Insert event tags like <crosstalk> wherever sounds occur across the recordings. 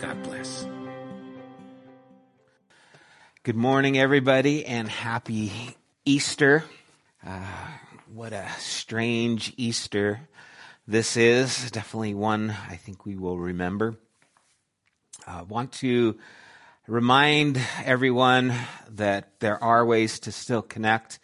God bless. Good morning, everybody, and happy Easter. Uh, what a strange Easter this is. Definitely one I think we will remember. I uh, want to remind everyone that there are ways to still connect.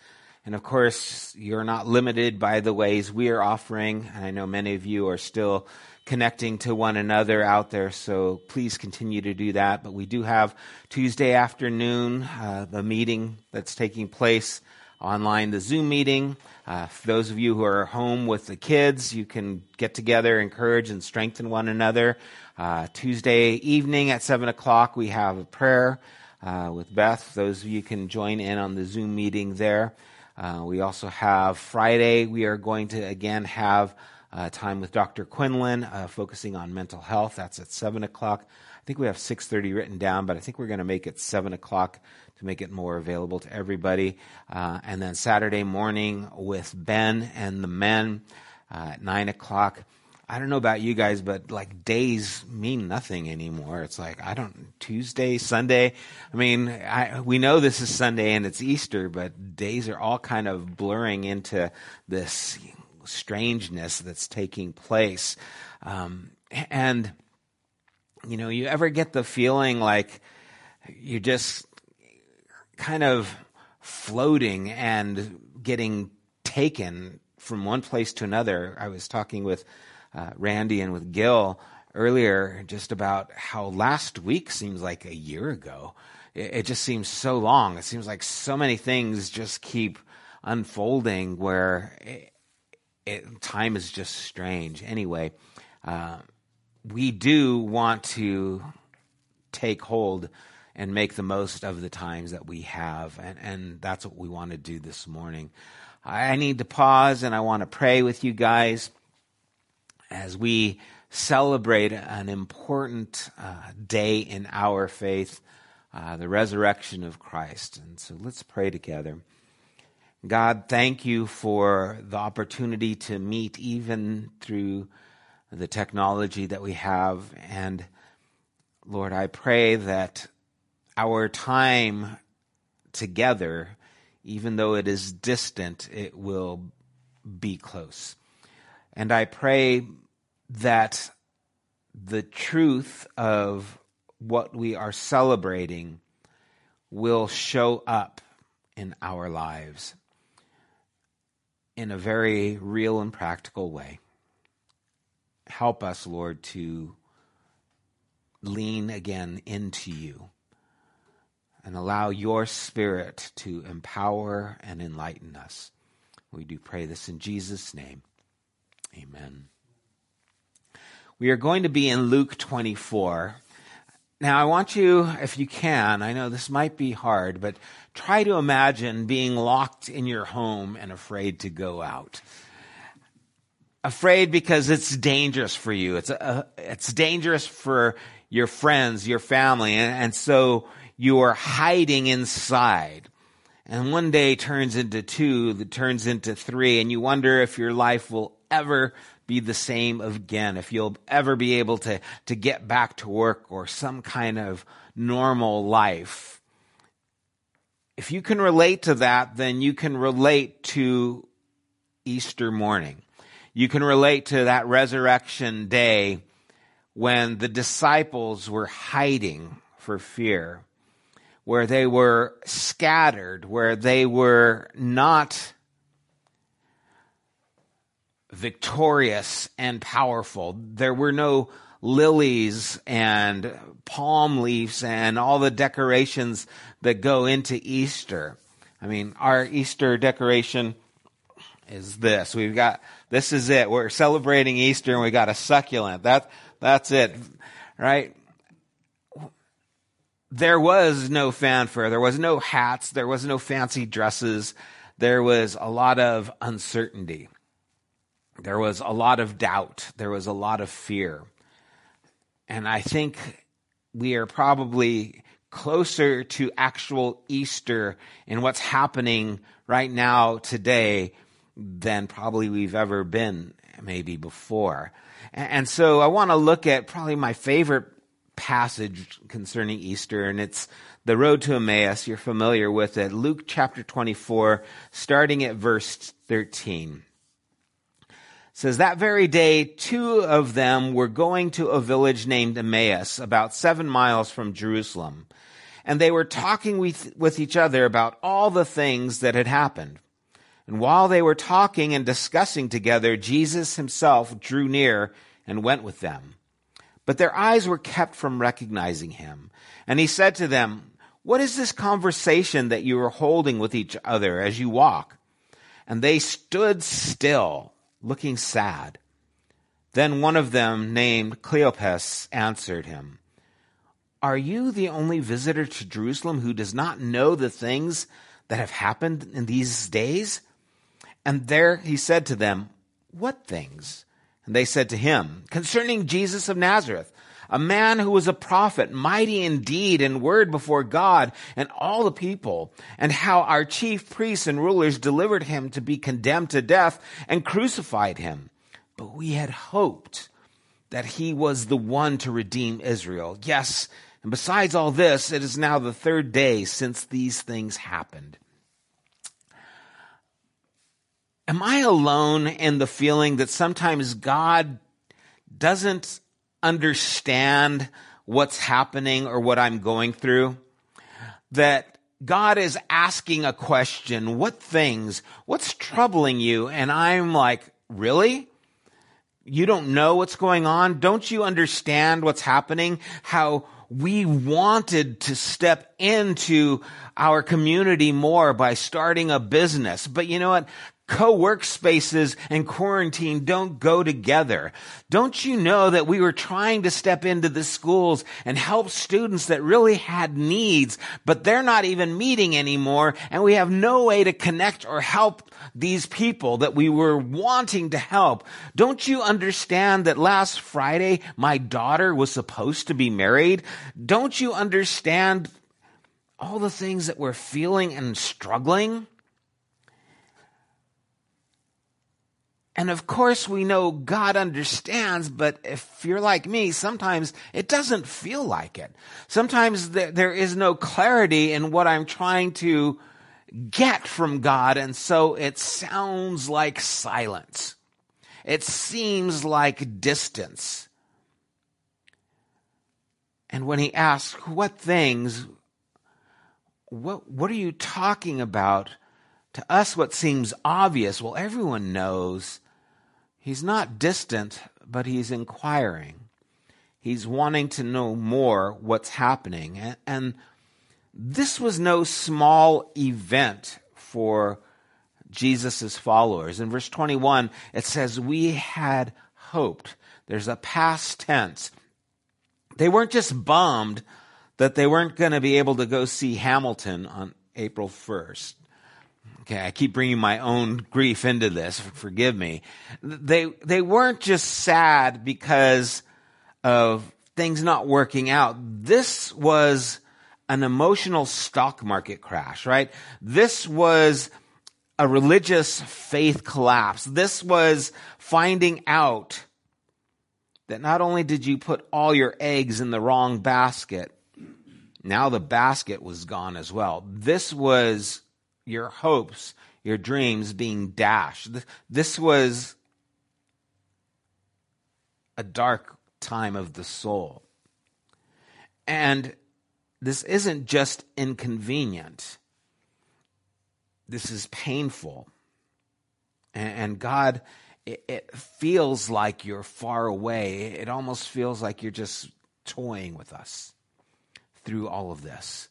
And of course, you're not limited by the ways we are offering. And I know many of you are still connecting to one another out there, so please continue to do that. But we do have Tuesday afternoon, uh, the meeting that's taking place online, the Zoom meeting. Uh, for those of you who are home with the kids, you can get together, encourage, and strengthen one another. Uh, Tuesday evening at 7 o'clock, we have a prayer uh, with Beth. Those of you can join in on the Zoom meeting there. Uh, we also have Friday, we are going to again have uh, time with Dr. Quinlan, uh, focusing on mental health. That's at 7 o'clock. I think we have 6.30 written down, but I think we're going to make it 7 o'clock to make it more available to everybody. Uh, and then Saturday morning with Ben and the men at 9 o'clock. I don't know about you guys, but like days mean nothing anymore. It's like I don't Tuesday, Sunday. I mean, I, we know this is Sunday and it's Easter, but days are all kind of blurring into this strangeness that's taking place. Um, and you know, you ever get the feeling like you're just kind of floating and getting taken from one place to another? I was talking with uh, Randy and with Gil earlier just about how last week seems like a year ago. It, it just seems so long. It seems like so many things just keep unfolding where it, it, time is just strange. Anyway, uh, we do want to take hold and make the most of the times that we have. And, and that's what we want to do this morning. I need to pause and I want to pray with you guys as we celebrate an important uh, day in our faith, uh, the resurrection of Christ. And so let's pray together. God, thank you for the opportunity to meet even through the technology that we have. And Lord, I pray that our time together, even though it is distant, it will be close. And I pray that the truth of what we are celebrating will show up in our lives in a very real and practical way. Help us, Lord, to lean again into you and allow your spirit to empower and enlighten us. We do pray this in Jesus' name. Amen. We are going to be in Luke 24. Now, I want you, if you can, I know this might be hard, but try to imagine being locked in your home and afraid to go out. Afraid because it's dangerous for you. It's, a, uh, it's dangerous for your friends, your family, and, and so you are hiding inside. And one day turns into two, that turns into three, and you wonder if your life will ever be the same again, if you'll ever be able to, to get back to work or some kind of normal life. If you can relate to that, then you can relate to Easter morning. You can relate to that resurrection day when the disciples were hiding for fear, where they were scattered, where they were not victorious and powerful. There were no lilies and palm leaves and all the decorations that go into Easter. I mean, our Easter decoration is this. We've got, this is it. We're celebrating Easter and we got a succulent. That, that's it. Right? There was no fanfare. There was no hats. There was no fancy dresses. There was a lot of uncertainty. There was a lot of doubt. There was a lot of fear. And I think we are probably closer to actual Easter and what's happening right now today than probably we've ever been maybe before. And so I want to look at probably my favorite passage concerning Easter, and it's the road to Emmaus. You're familiar with it. Luke chapter 24, starting at verse 13 says that very day two of them were going to a village named Emmaus about 7 miles from Jerusalem. And they were talking with, with each other about all the things that had happened. And while they were talking and discussing together Jesus himself drew near and went with them. But their eyes were kept from recognizing him. And he said to them what is this conversation that you are holding with each other as you walk and they stood still looking sad. Then one of them, named Cleopas, answered him, Are you the only visitor to Jerusalem who does not know the things that have happened in these days? And there he said to them, What things? And they said to him, Concerning Jesus of Nazareth, a man who was a prophet, mighty in deed and word before God and all the people, and how our chief priests and rulers delivered him to be condemned to death and crucified him. But we had hoped that he was the one to redeem Israel. Yes, and besides all this, it is now the third day since these things happened. Am I alone in the feeling that sometimes God doesn't understand what's happening or what I'm going through, that God is asking a question, what things, what's troubling you? And I'm like, really? You don't know what's going on? Don't you understand what's happening? How we wanted to step into our community more by starting a business. But you know what? Co-work spaces and quarantine don't go together. Don't you know that we were trying to step into the schools and help students that really had needs, but they're not even meeting anymore and we have no way to connect or help these people that we were wanting to help. Don't you understand that last Friday my daughter was supposed to be married? Don't you understand all the things that we're feeling and struggling? And of course, we know God understands, but if you're like me, sometimes it doesn't feel like it. Sometimes there is no clarity in what I'm trying to get from God, and so it sounds like silence. It seems like distance. And when he asks, What things? What, what are you talking about? To us, what seems obvious, well, everyone knows He's not distant, but he's inquiring. He's wanting to know more what's happening. And, and this was no small event for Jesus' followers. In verse 21, it says, We had hoped. There's a past tense. They weren't just bummed that they weren't going to be able to go see Hamilton on April 1st. Okay, I keep bringing my own grief into this. Forgive me. They, they weren't just sad because of things not working out. This was an emotional stock market crash, right? This was a religious faith collapse. This was finding out that not only did you put all your eggs in the wrong basket, now the basket was gone as well. This was your hopes, your dreams being dashed. This was a dark time of the soul. And this isn't just inconvenient, this is painful. And, God, it, feels like you're far away. It almost feels like you're just toying with us through all of this.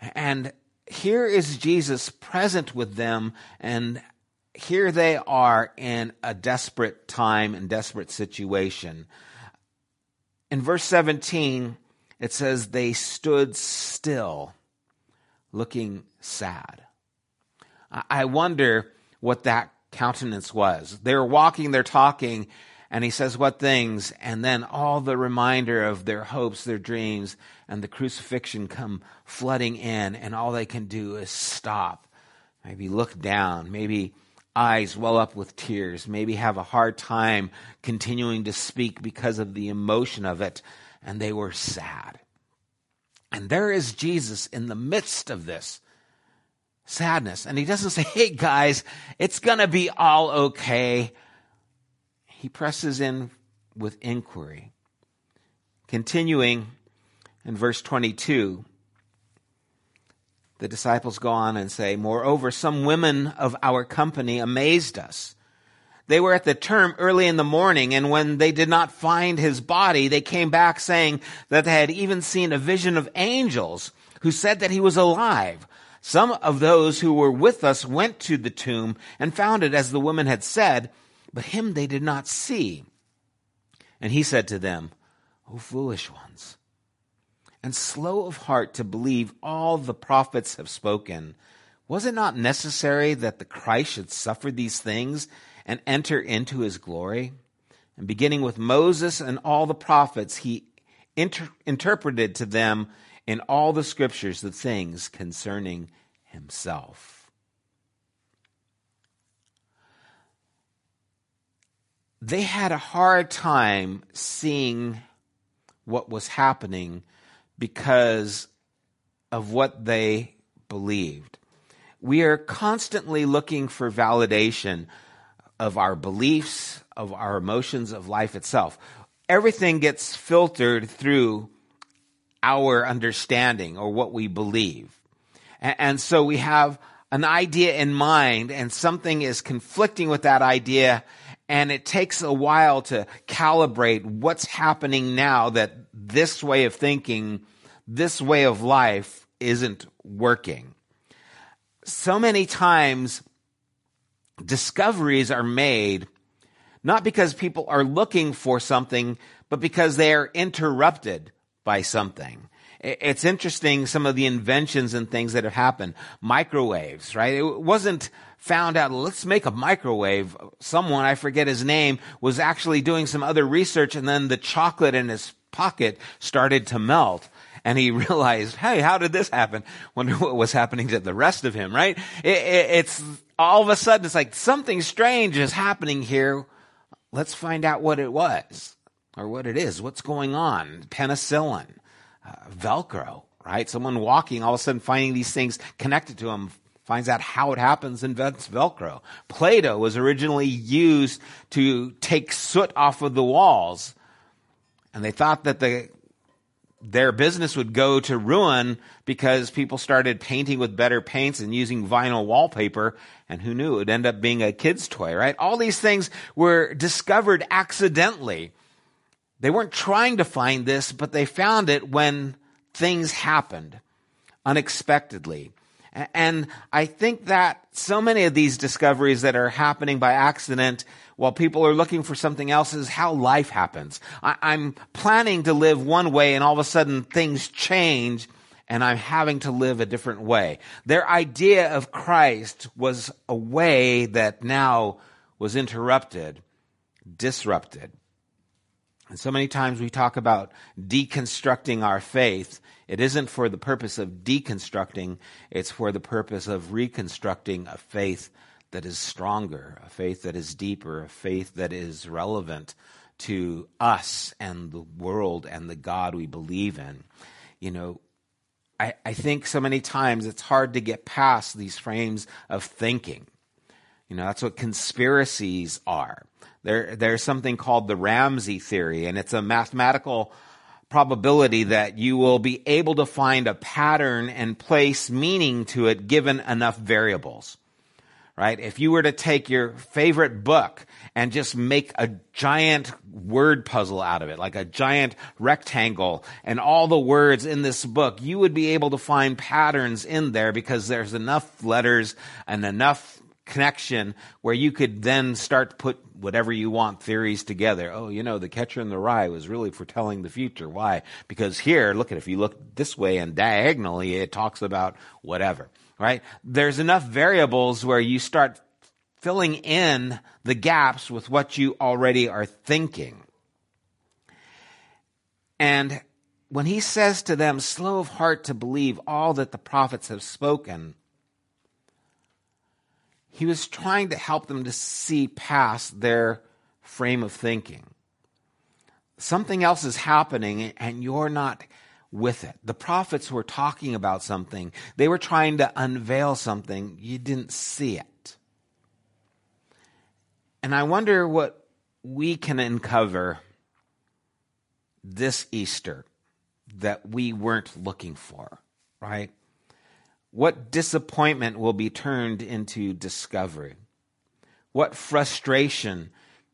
And here is Jesus present with them, and here they are in a desperate time and desperate situation. In verse 17, it says, They stood still, looking sad. I wonder what that countenance was. They're walking, they're talking, and he says what things, and then all the reminder of their hopes, their dreams, and the crucifixion come flooding in, and all they can do is stop, maybe look down, maybe eyes well up with tears, maybe have a hard time continuing to speak because of the emotion of it, and they were sad. And there is Jesus in the midst of this sadness. And he doesn't say, hey guys, it's going to be all okay he presses in with inquiry. Continuing in verse 22, the disciples go on and say, Moreover, some women of our company amazed us. They were at the tomb early in the morning, and when they did not find his body, they came back saying that they had even seen a vision of angels who said that he was alive. Some of those who were with us went to the tomb and found it as the women had said, but him they did not see. And he said to them, O foolish ones, and slow of heart to believe all the prophets have spoken. Was it not necessary that the Christ should suffer these things and enter into his glory? And beginning with Moses and all the prophets, he inter- interpreted to them in all the scriptures the things concerning himself. They had a hard time seeing what was happening because of what they believed. We are constantly looking for validation of our beliefs, of our emotions, of life itself. Everything gets filtered through our understanding or what we believe. And, so we have an idea in mind and something is conflicting with that idea and it takes a while to calibrate what's happening now that this way of thinking, this way of life isn't working. So many times, discoveries are made not because people are looking for something, but because they are interrupted by something. It's interesting some of the inventions and things that have happened. Microwaves, right? It wasn't found out, let's make a microwave. Someone, I forget his name, was actually doing some other research and then the chocolate in his pocket started to melt. And he <laughs> realized, hey, how did this happen? Wonder what was happening to the rest of him, right? It, it, it's all of a sudden, it's like something strange is happening here. Let's find out what it was or what it is. What's going on? Penicillin uh, Velcro, right? Someone walking, all of a sudden finding these things connected to him, finds out how it happens, invents Velcro. Play-Doh was originally used to take soot off of the walls. And they thought that the, their business would go to ruin because people started painting with better paints and using vinyl wallpaper. And who knew it would end up being a kid's toy, right? All these things were discovered accidentally. They weren't trying to find this, but they found it when things happened unexpectedly. And I think that so many of these discoveries that are happening by accident while people are looking for something else is how life happens. I, am planning to live one way and all of a sudden things change and I'm having to live a different way. Their idea of Christ was a way that now was interrupted, disrupted. And so many times we talk about deconstructing our faith. It isn't for the purpose of deconstructing, it's for the purpose of reconstructing a faith that is stronger, a faith that is deeper, a faith that is relevant to us and the world and the God we believe in. You know, I, I think so many times it's hard to get past these frames of thinking. You know, that's what conspiracies are. There, there's something called the Ramsey theory, and it's a mathematical probability that you will be able to find a pattern and place meaning to it given enough variables. Right? If you were to take your favorite book and just make a giant word puzzle out of it, like a giant rectangle and all the words in this book, you would be able to find patterns in there because there's enough letters and enough connection where you could then start to put whatever you want theories together. Oh, you know, the catcher in the rye was really foretelling the future. Why? Because here, look at if you look this way and diagonally, it talks about whatever, right? There's enough variables where you start filling in the gaps with what you already are thinking. And when he says to them, slow of heart to believe all that the prophets have spoken, he was trying to help them to see past their frame of thinking. Something else is happening and you're not with it. The prophets were talking about something. They were trying to unveil something. You didn't see it. And I wonder what we can uncover this Easter that we weren't looking for, right? What disappointment will be turned into discovery? What frustration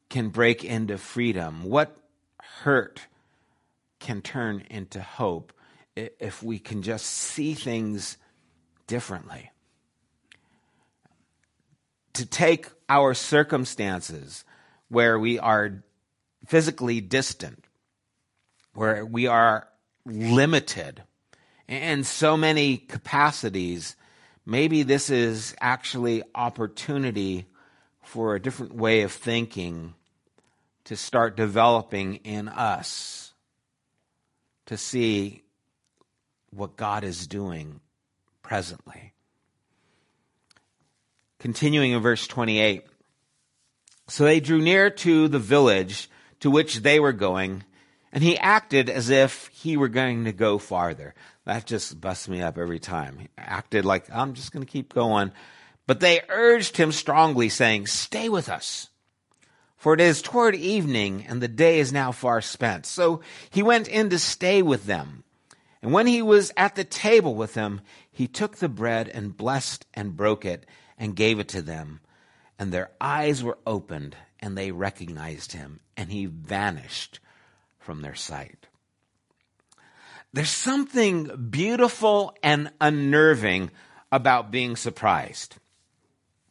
can break into freedom? What hurt can turn into hope if we can just see things differently? To take our circumstances where we are physically distant, where we are limited in so many capacities, maybe this is actually opportunity for a different way of thinking to start developing in us to see what God is doing presently. Continuing in verse 28. So they drew near to the village to which they were going, and he acted as if he were going to go farther. That just busts me up every time. Acted like, I'm just going to keep going. But they urged him strongly, saying, Stay with us. For it is toward evening, and the day is now far spent. So he went in to stay with them. And when he was at the table with them, he took the bread and blessed and broke it and gave it to them. And their eyes were opened, and they recognized him, and he vanished from their sight. There's something beautiful and unnerving about being surprised,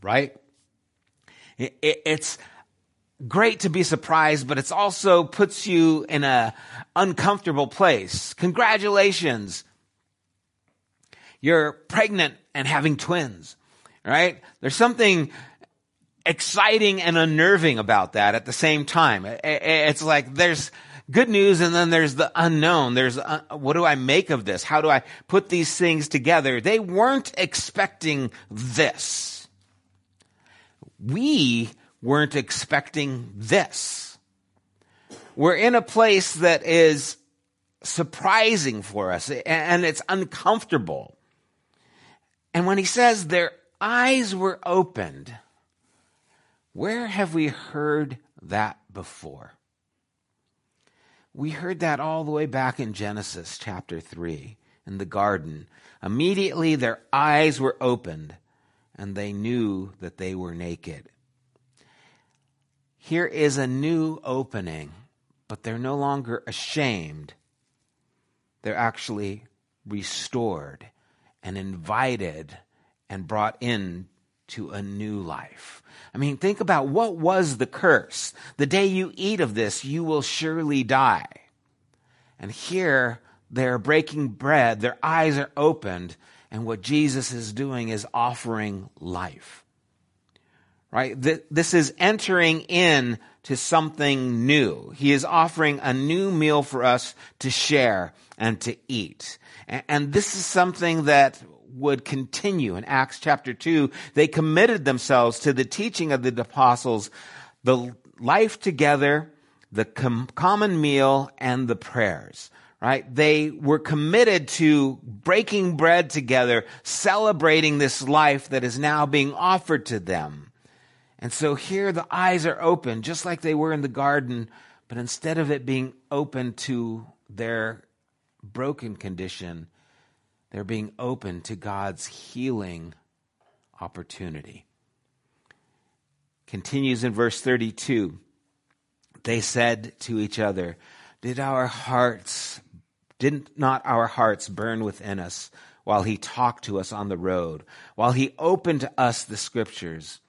right? It's great to be surprised, but it's also puts you in a uncomfortable place. Congratulations. You're pregnant and having twins, right? There's something exciting and unnerving about that at the same time. It's like there's good news and then there's the unknown. There's uh, what do I make of this? How do I put these things together? They weren't expecting this. We weren't expecting this. We're in a place that is surprising for us and it's uncomfortable. And when he says their eyes were opened, where have we heard that before? We heard that all the way back in Genesis chapter 3 in the garden. Immediately their eyes were opened and they knew that they were naked. Here is a new opening, but they're no longer ashamed. They're actually restored and invited and brought in to a new life. I mean, think about what was the curse? The day you eat of this, you will surely die. And here they're breaking bread, their eyes are opened, and what Jesus is doing is offering life. Right? This is entering in to something new. He is offering a new meal for us to share and to eat. And this is something that would continue. In Acts chapter 2, they committed themselves to the teaching of the apostles, the life together, the com- common meal, and the prayers. Right? They were committed to breaking bread together, celebrating this life that is now being offered to them. And so here the eyes are open, just like they were in the garden, but instead of it being open to their broken condition, they're being open to God's healing opportunity. Continues in verse 32. They said to each other, Did our hearts, did not our hearts burn within us while he talked to us on the road, while he opened to us the scriptures?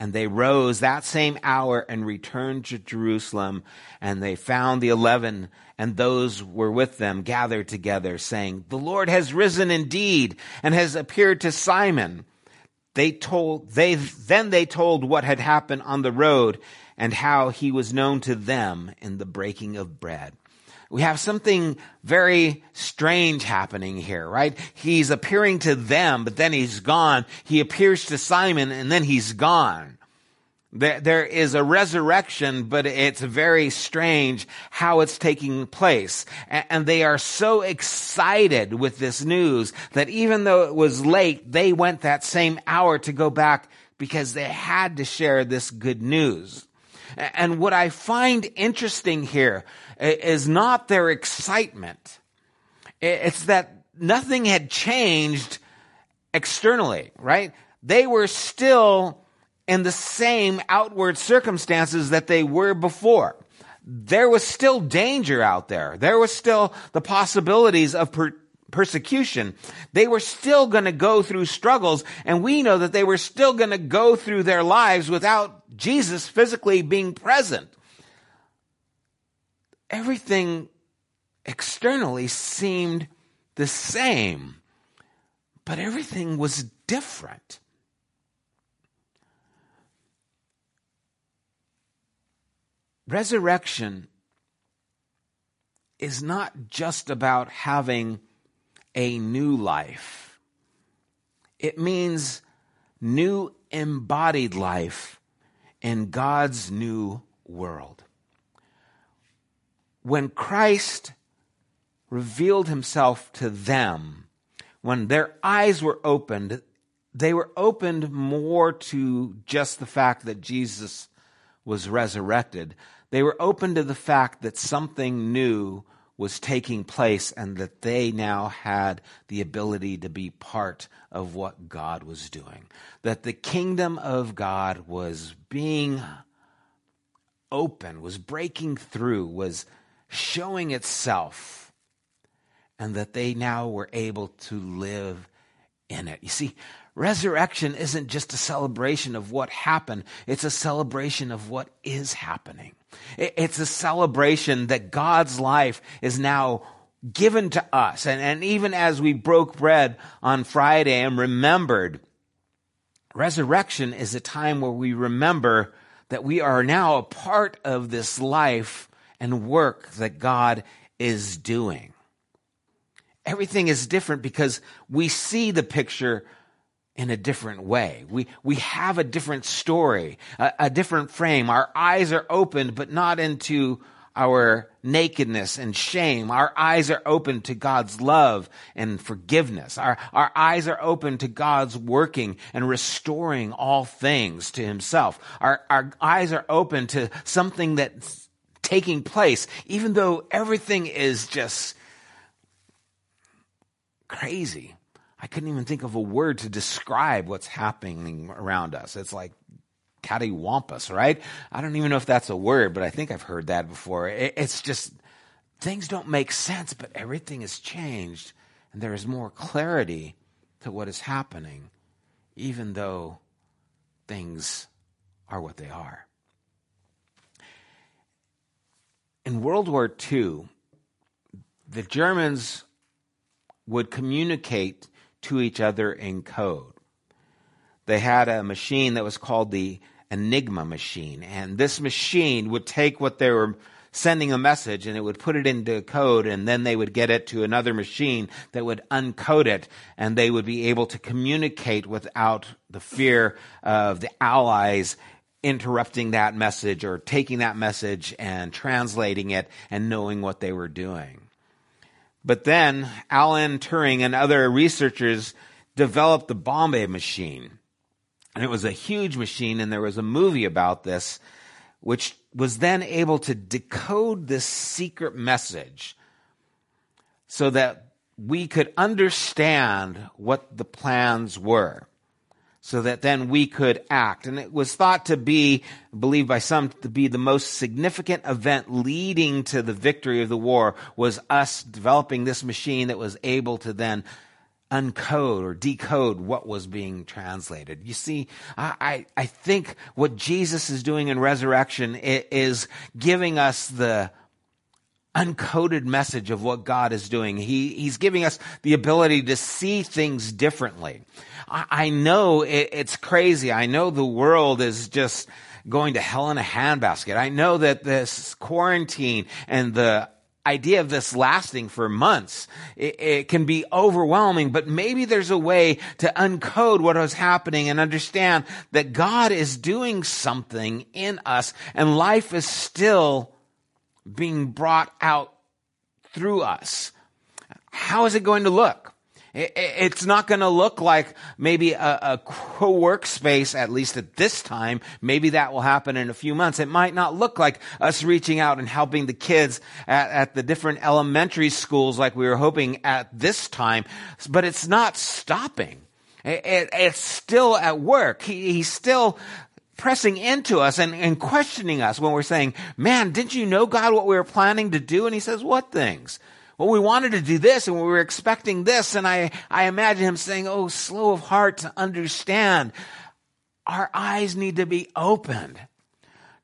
And they rose that same hour and returned to Jerusalem, and they found the eleven and those were with them gathered together, saying, The Lord has risen indeed and has appeared to Simon. They told, they, then they told what had happened on the road and how he was known to them in the breaking of bread. We have something very strange happening here, right? He's appearing to them, but then he's gone. He appears to Simon and then he's gone. There is a resurrection, but it's very strange how it's taking place. And they are so excited with this news that even though it was late, they went that same hour to go back because they had to share this good news. And what I find interesting here is not their excitement. It's that nothing had changed externally, right? They were still in the same outward circumstances that they were before. There was still danger out there. There was still the possibilities of per- persecution. They were still going to go through struggles, and we know that they were still going to go through their lives without Jesus physically being present everything externally seemed the same, but everything was different. Resurrection is not just about having a new life. It means new embodied life in God's new world when Christ revealed himself to them, when their eyes were opened, they were opened more to just the fact that Jesus was resurrected. They were open to the fact that something new was taking place and that they now had the ability to be part of what God was doing. That the kingdom of God was being open, was breaking through, was showing itself, and that they now were able to live in it. You see, resurrection isn't just a celebration of what happened, it's a celebration of what is happening. It's a celebration that God's life is now given to us. And, and even as we broke bread on Friday and remembered, resurrection is a time where we remember that we are now a part of this life and work that God is doing. Everything is different because we see the picture in a different way. We, we have a different story, a, a different frame. Our eyes are opened, but not into our nakedness and shame. Our eyes are open to God's love and forgiveness. Our, our eyes are open to God's working and restoring all things to himself. Our, our eyes are open to something that's taking place, even though everything is just crazy. I couldn't even think of a word to describe what's happening around us. It's like cattywampus, right? I don't even know if that's a word, but I think I've heard that before. It's just things don't make sense, but everything has changed, and there is more clarity to what is happening, even though things are what they are. in World War II, the Germans would communicate to each other in code. They had a machine that was called the Enigma machine, and this machine would take what they were sending a message and it would put it into code and then they would get it to another machine that would uncode it and they would be able to communicate without the fear of the allies interrupting that message or taking that message and translating it and knowing what they were doing. But then Alan Turing and other researchers developed the Bombe machine. And it was a huge machine, and there was a movie about this, which was then able to decode this secret message so that we could understand what the plans were so that then we could act. And it was thought to be, believed by some, to be the most significant event leading to the victory of the war was us developing this machine that was able to then uncode or decode what was being translated. You see, I, I think what Jesus is doing in resurrection is giving us the uncoded message of what God is doing. He, he's giving us the ability to see things differently. I, I know it, it's crazy. I know the world is just going to hell in a handbasket. I know that this quarantine and the idea of this lasting for months, it, it, can be overwhelming, but maybe there's a way to uncode what is happening and understand that God is doing something in us and life is still being brought out through us. How is it going to look? It's not going to look like maybe a, a co-workspace, at least at this time. Maybe that will happen in a few months. It might not look like us reaching out and helping the kids at, at the different elementary schools like we were hoping at this time, but it's not stopping. It, it, it's still at work. He, he's still pressing into us and, and questioning us when we're saying, man, didn't you know God what we were planning to do? And he says, what things? Well, we wanted to do this and we were expecting this. And I, I imagine him saying, oh, slow of heart to understand. Our eyes need to be opened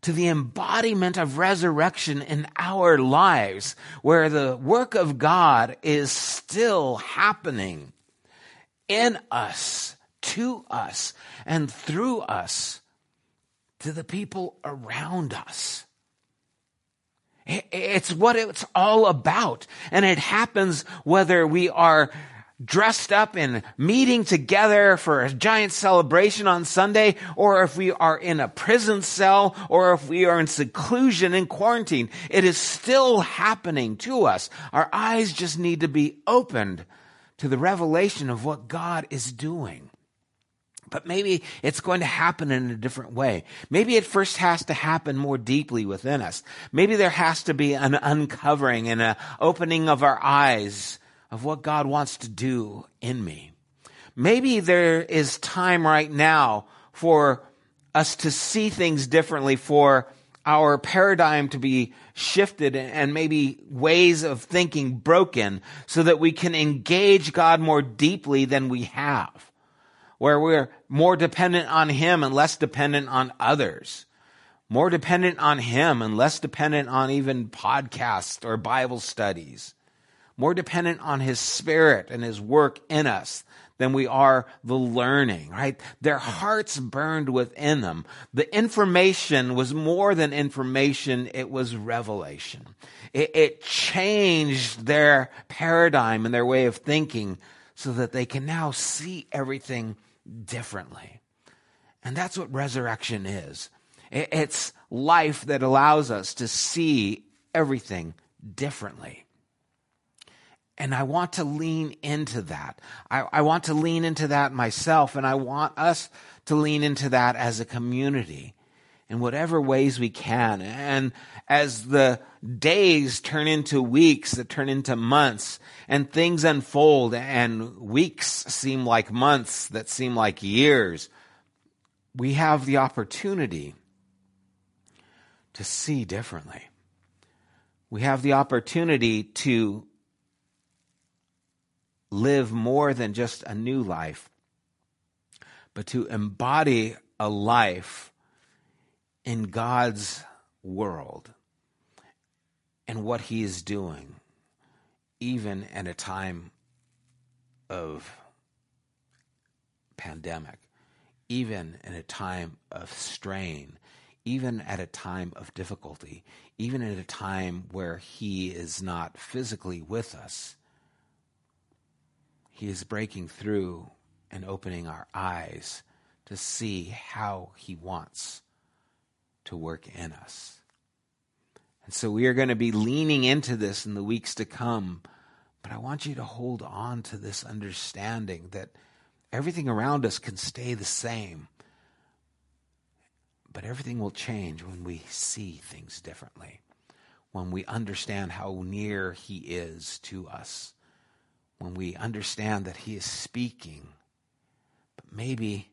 to the embodiment of resurrection in our lives, where the work of God is still happening in us, to us, and through us to the people around us. It's what it's all about. And it happens whether we are dressed up and meeting together for a giant celebration on Sunday, or if we are in a prison cell, or if we are in seclusion in quarantine. It is still happening to us. Our eyes just need to be opened to the revelation of what God is doing. But maybe it's going to happen in a different way. Maybe it first has to happen more deeply within us. Maybe there has to be an uncovering and an opening of our eyes of what God wants to do in me. Maybe there is time right now for us to see things differently, for our paradigm to be shifted and maybe ways of thinking broken so that we can engage God more deeply than we have where we're more dependent on Him and less dependent on others. More dependent on Him and less dependent on even podcasts or Bible studies. More dependent on His Spirit and His work in us than we are the learning, right? Their hearts burned within them. The information was more than information, it was revelation. It, it, changed their paradigm and their way of thinking so that they can now see everything differently. And that's what resurrection is. It's life that allows us to see everything differently. And I want to lean into that. I, I, want to lean into that myself, and I want us to lean into that as a community in whatever ways we can. And as the days turn into weeks that turn into months and things unfold and weeks seem like months that seem like years, we have the opportunity to see differently. We have the opportunity to live more than just a new life, but to embody a life in God's world and what He is doing, even in a time of pandemic, even in a time of strain, even at a time of difficulty, even at a time where He is not physically with us. He is breaking through and opening our eyes to see how He wants to work in us. And so we are going to be leaning into this in the weeks to come. But I want you to hold on to this understanding that everything around us can stay the same. But everything will change when we see things differently, when we understand how near He is to us, when we understand that He is speaking, but maybe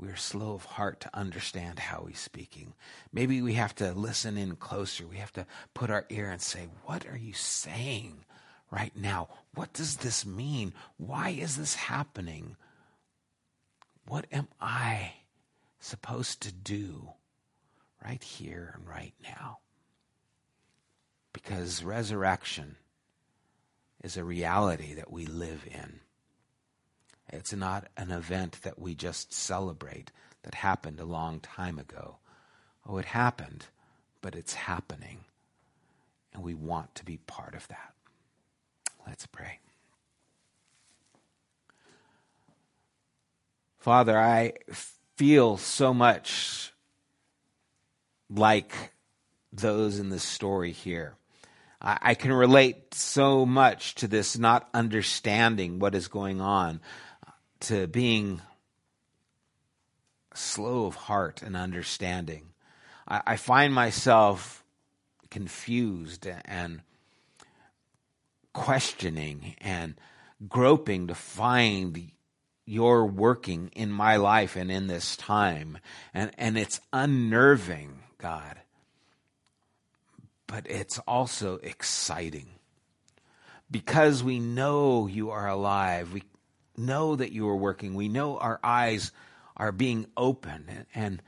we're slow of heart to understand how He's speaking. Maybe we have to listen in closer. We have to put our ear and say, What are you saying right now? What does this mean? Why is this happening? What am I supposed to do right here and right now? Because resurrection is a reality that we live in. It's not an event that we just celebrate that happened a long time ago. Oh, it happened, but it's happening. And we want to be part of that. Let's pray. Father, I feel so much like those in the story here. I, can relate so much to this not understanding what is going on, to being slow of heart and understanding. I, I find myself confused and questioning and groping to find your working in my life and in this time. And, and it's unnerving, God but it's also exciting. Because we know you are alive, we know that you are working, we know our eyes are being open. And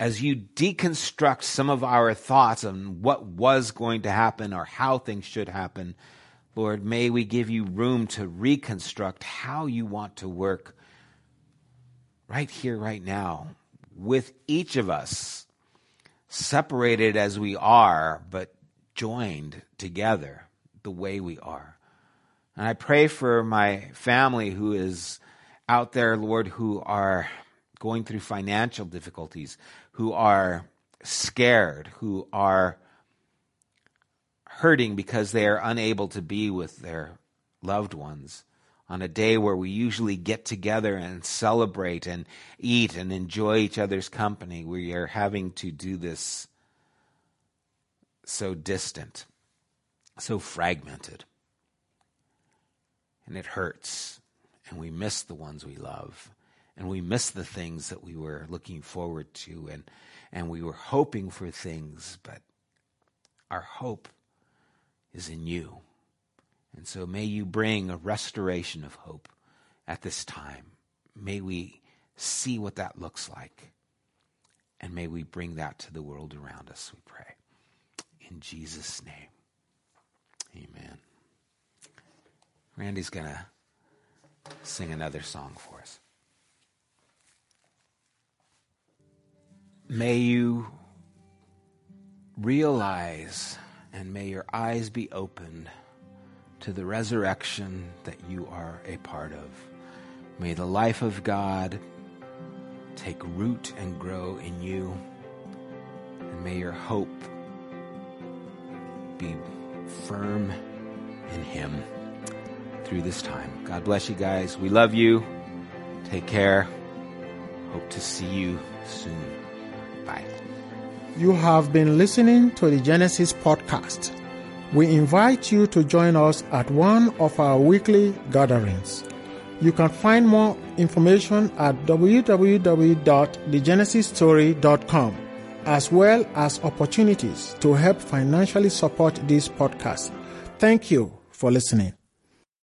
as you deconstruct some of our thoughts on what was going to happen or how things should happen, Lord, may we give you room to reconstruct how you want to work right here, right now, with each of us separated as we are, but joined together the way we are. And I pray for my family who is out there, Lord, who are going through financial difficulties, who are scared, who are hurting because they are unable to be with their loved ones on a day where we usually get together and celebrate and eat and enjoy each other's company, we are having to do this so distant, so fragmented. And it hurts. And we miss the ones we love. And we miss the things that we were looking forward to. And, and we were hoping for things, but our hope is in you. And so may you bring a restoration of hope at this time. May we see what that looks like. And may we bring that to the world around us, we pray. In Jesus' name, amen. Randy's going to sing another song for us. May you realize and may your eyes be opened to the resurrection that you are a part of. May the life of God take root and grow in you, and may your hope be firm in Him through this time. God bless you guys. We love you. Take care. Hope to see you soon. Bye. You have been listening to the Genesis podcast. We invite you to join us at one of our weekly gatherings. You can find more information at www.thegenesisstory.com as well as opportunities to help financially support this podcast. Thank you for listening.